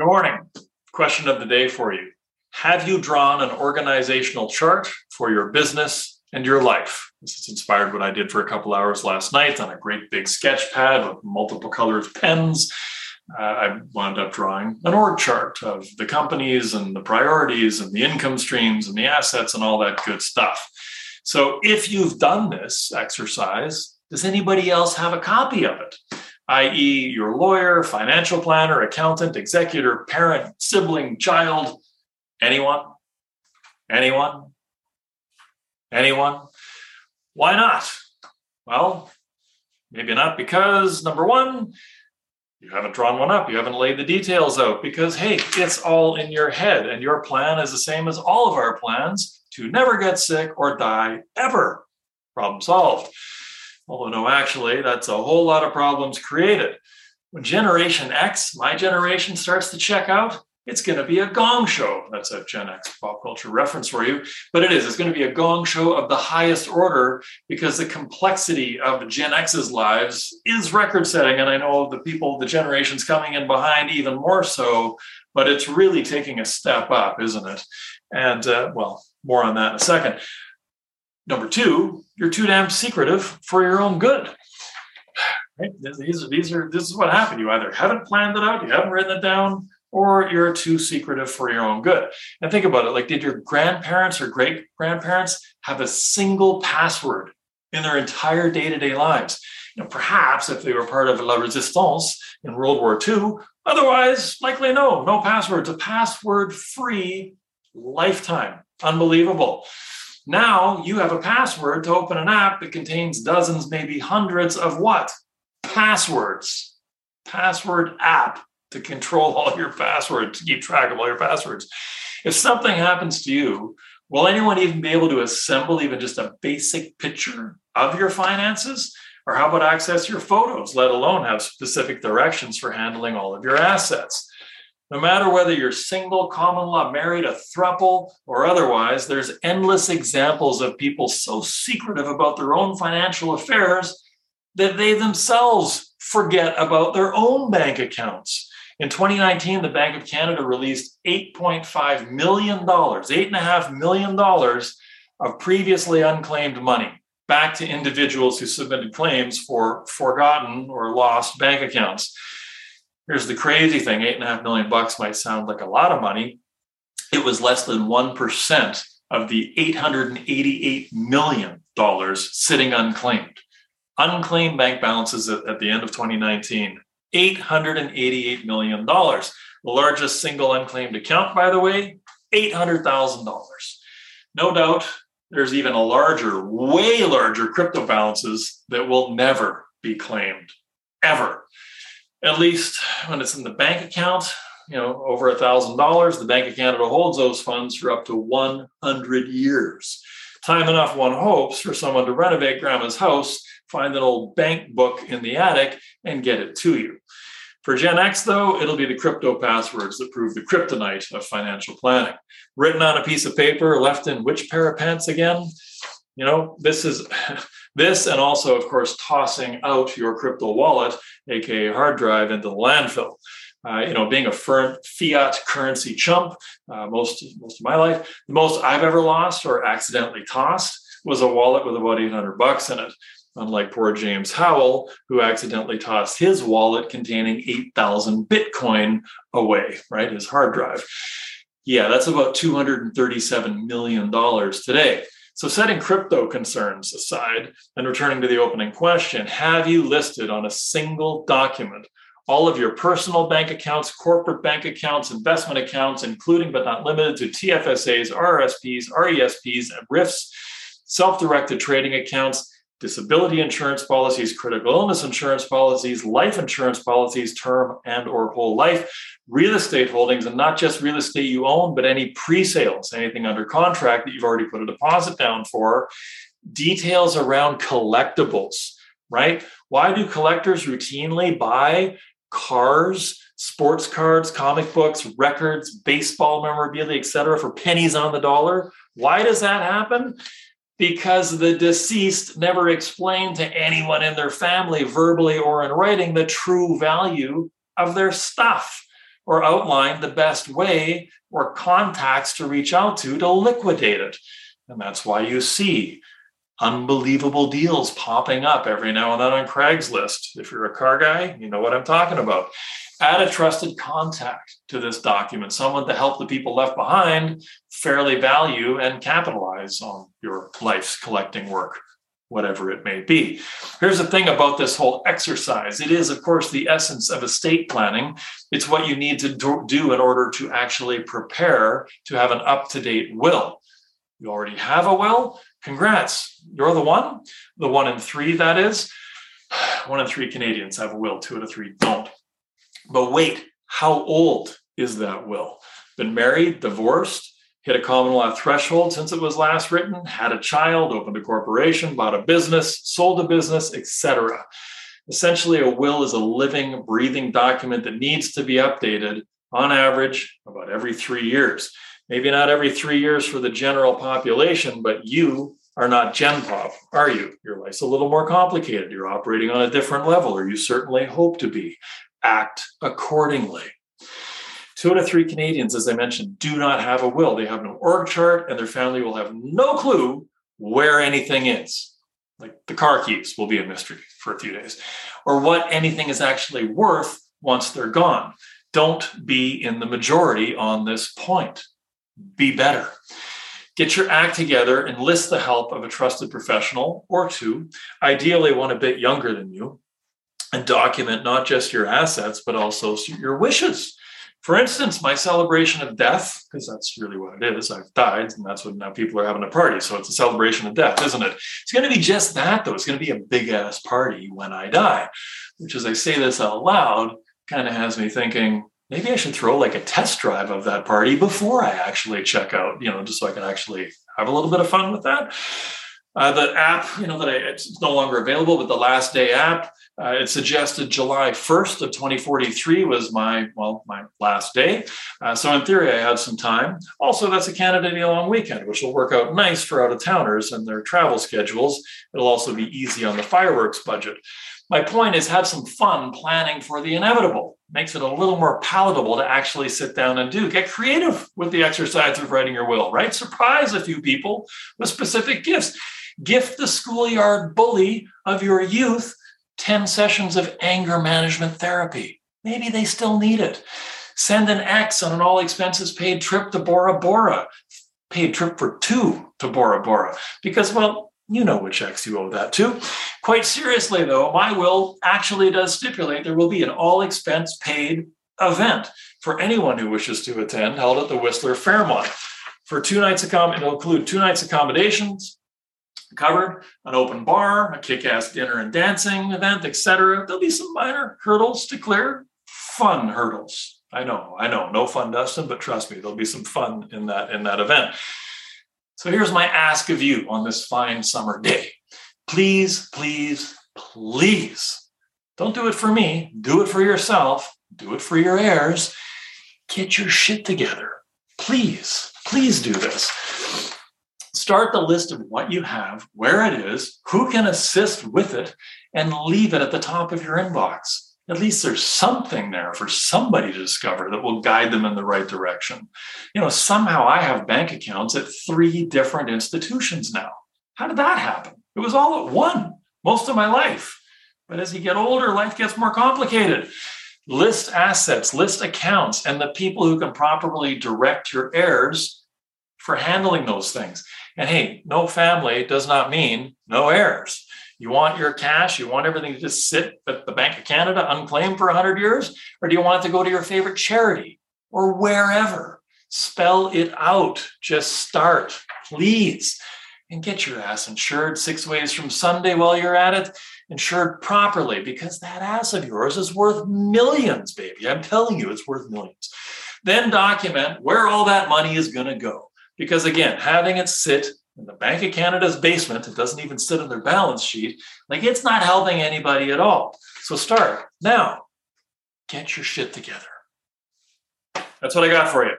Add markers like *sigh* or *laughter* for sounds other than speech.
Good morning. Question of the day for you. Have you drawn an organizational chart for your business and your life? This is inspired what I did for a couple hours last night on a great big sketch pad with multiple colored pens. Uh, I wound up drawing an org chart of the companies and the priorities and the income streams and the assets and all that good stuff. So, if you've done this exercise, does anybody else have a copy of it? i.e., your lawyer, financial planner, accountant, executor, parent, sibling, child, anyone? Anyone? Anyone? Why not? Well, maybe not because number one, you haven't drawn one up, you haven't laid the details out because, hey, it's all in your head, and your plan is the same as all of our plans to never get sick or die ever. Problem solved. Although, no, actually, that's a whole lot of problems created. When Generation X, my generation, starts to check out, it's going to be a gong show. That's a Gen X pop culture reference for you. But it is. It's going to be a gong show of the highest order because the complexity of Gen X's lives is record setting. And I know the people, the generations coming in behind, even more so. But it's really taking a step up, isn't it? And uh, well, more on that in a second. Number two, you're too damn secretive for your own good. Right? These these are this is what happened. You either haven't planned it out, you haven't written it down, or you're too secretive for your own good. And think about it: like, did your grandparents or great grandparents have a single password in their entire day-to-day lives? You know, perhaps if they were part of La Resistance in World War II, otherwise, likely no, no passwords, a password-free lifetime. Unbelievable. Now you have a password to open an app that contains dozens, maybe hundreds of what? Passwords. Password app to control all your passwords, to keep track of all your passwords. If something happens to you, will anyone even be able to assemble even just a basic picture of your finances? Or how about access your photos, let alone have specific directions for handling all of your assets? No matter whether you're single, common law, married, a thruple, or otherwise, there's endless examples of people so secretive about their own financial affairs that they themselves forget about their own bank accounts. In 2019, the Bank of Canada released $8.5 million, $8.5 million of previously unclaimed money back to individuals who submitted claims for forgotten or lost bank accounts. Here's the crazy thing: eight and a half million bucks might sound like a lot of money. It was less than one percent of the 888 million dollars sitting unclaimed. Unclaimed bank balances at, at the end of 2019, 888 million dollars. The largest single unclaimed account, by the way, $800,000. No doubt there's even a larger, way larger crypto balances that will never be claimed, ever at least when it's in the bank account, you know, over a thousand dollars, the Bank of Canada holds those funds for up to 100 years. Time enough, one hopes, for someone to renovate grandma's house, find an old bank book in the attic, and get it to you. For Gen X, though, it'll be the crypto passwords that prove the kryptonite of financial planning. Written on a piece of paper, left in which pair of pants again? You know, this is *laughs* this, and also, of course, tossing out your crypto wallet, aka hard drive, into the landfill. Uh, you know, being a firm fiat currency chump, uh, most most of my life, the most I've ever lost or accidentally tossed was a wallet with about 800 bucks in it. Unlike poor James Howell, who accidentally tossed his wallet containing 8,000 Bitcoin away, right? His hard drive. Yeah, that's about $237 million today. So, setting crypto concerns aside and returning to the opening question, have you listed on a single document all of your personal bank accounts, corporate bank accounts, investment accounts, including but not limited to TFSAs, RRSPs, RESPs, and RRIFs, self directed trading accounts, disability insurance policies, critical illness insurance policies, life insurance policies, term and or whole life, real estate holdings, and not just real estate you own, but any pre-sales, anything under contract that you've already put a deposit down for, details around collectibles, right? Why do collectors routinely buy cars, sports cards, comic books, records, baseball memorabilia, etc., for pennies on the dollar? Why does that happen? because the deceased never explained to anyone in their family, verbally or in writing, the true value of their stuff. Or outline the best way or contacts to reach out to to liquidate it. And that's why you see unbelievable deals popping up every now and then on Craigslist. If you're a car guy, you know what I'm talking about. Add a trusted contact to this document, someone to help the people left behind fairly value and capitalize on your life's collecting work, whatever it may be. Here's the thing about this whole exercise it is, of course, the essence of estate planning. It's what you need to do in order to actually prepare to have an up to date will. You already have a will Congrats, you're the one. The one in three, that is. *sighs* One in three Canadians have a will, two out of three don't. But wait, how old is that will? Been married, divorced, hit a common law threshold since it was last written, had a child, opened a corporation, bought a business, sold a business, etc. Essentially, a will is a living, breathing document that needs to be updated on average about every three years maybe not every three years for the general population, but you are not Gen Pop, are you? Your life's a little more complicated. You're operating on a different level, or you certainly hope to be. Act accordingly. Two out of three Canadians, as I mentioned, do not have a will. They have no org chart, and their family will have no clue where anything is. Like the car keys will be a mystery for a few days, or what anything is actually worth once they're gone. Don't be in the majority on this point be better. Get your act together, enlist the help of a trusted professional or two, ideally one a bit younger than you, and document not just your assets, but also your wishes. For instance, my celebration of death, because that's really what it is. I've died, and that's what now people are having a party. So it's a celebration of death, isn't it? It's going to be just that, though. It's going to be a big ass party when I die, which, as I say this out loud, kind of has me thinking, maybe I should throw like a test drive of that party before I actually check out, you know, just so I can actually have a little bit of fun with that. Uh, the app, you know, that I, it's no longer available, but the last day app, uh, it suggested July 1st of 2043 was my, well, my last day. Uh, so in theory, I had some time. Also, that's a Canada Day long weekend, which will work out nice for out of towners and their travel schedules. It'll also be easy on the fireworks budget. My point is have some fun planning for the inevitable. Makes it a little more palatable to actually sit down and do. Get creative with the exercise of writing your will, right? Surprise a few people with specific gifts. Gift the schoolyard bully of your youth 10 sessions of anger management therapy. Maybe they still need it. Send an X on an all expenses paid trip to Bora Bora, paid trip for two to Bora Bora, because, well, you know which ex you owe that to. Quite seriously, though, my will actually does stipulate there will be an all expense paid event for anyone who wishes to attend held at the Whistler Fairmont. For two nights, it'll include two nights accommodations, covered, an open bar, a kick-ass dinner and dancing event, etc. There'll be some minor hurdles to clear, fun hurdles. I know, I know, no fun, Dustin, but trust me, there'll be some fun in that in that event. So here's my ask of you on this fine summer day. Please, please, please don't do it for me. Do it for yourself. Do it for your heirs. Get your shit together. Please, please do this. Start the list of what you have, where it is, who can assist with it, and leave it at the top of your inbox at least there's something there for somebody to discover that will guide them in the right direction. You know, somehow I have bank accounts at three different institutions now. How did that happen? It was all at one most of my life. But as you get older, life gets more complicated. List assets, list accounts, and the people who can properly direct your heirs for handling those things. And hey, no family does not mean no heirs. You want your cash, you want everything to just sit at the Bank of Canada unclaimed for 100 years? Or do you want it to go to your favorite charity or wherever? Spell it out. Just start, please. And get your ass insured six ways from Sunday while you're at it, insured properly, because that ass of yours is worth millions, baby. I'm telling you, it's worth millions. Then document where all that money is going to go. Because again, having it sit in the Bank of Canada's basement, it doesn't even sit on their balance sheet. Like it's not helping anybody at all. So start now. Get your shit together. That's what I got for you.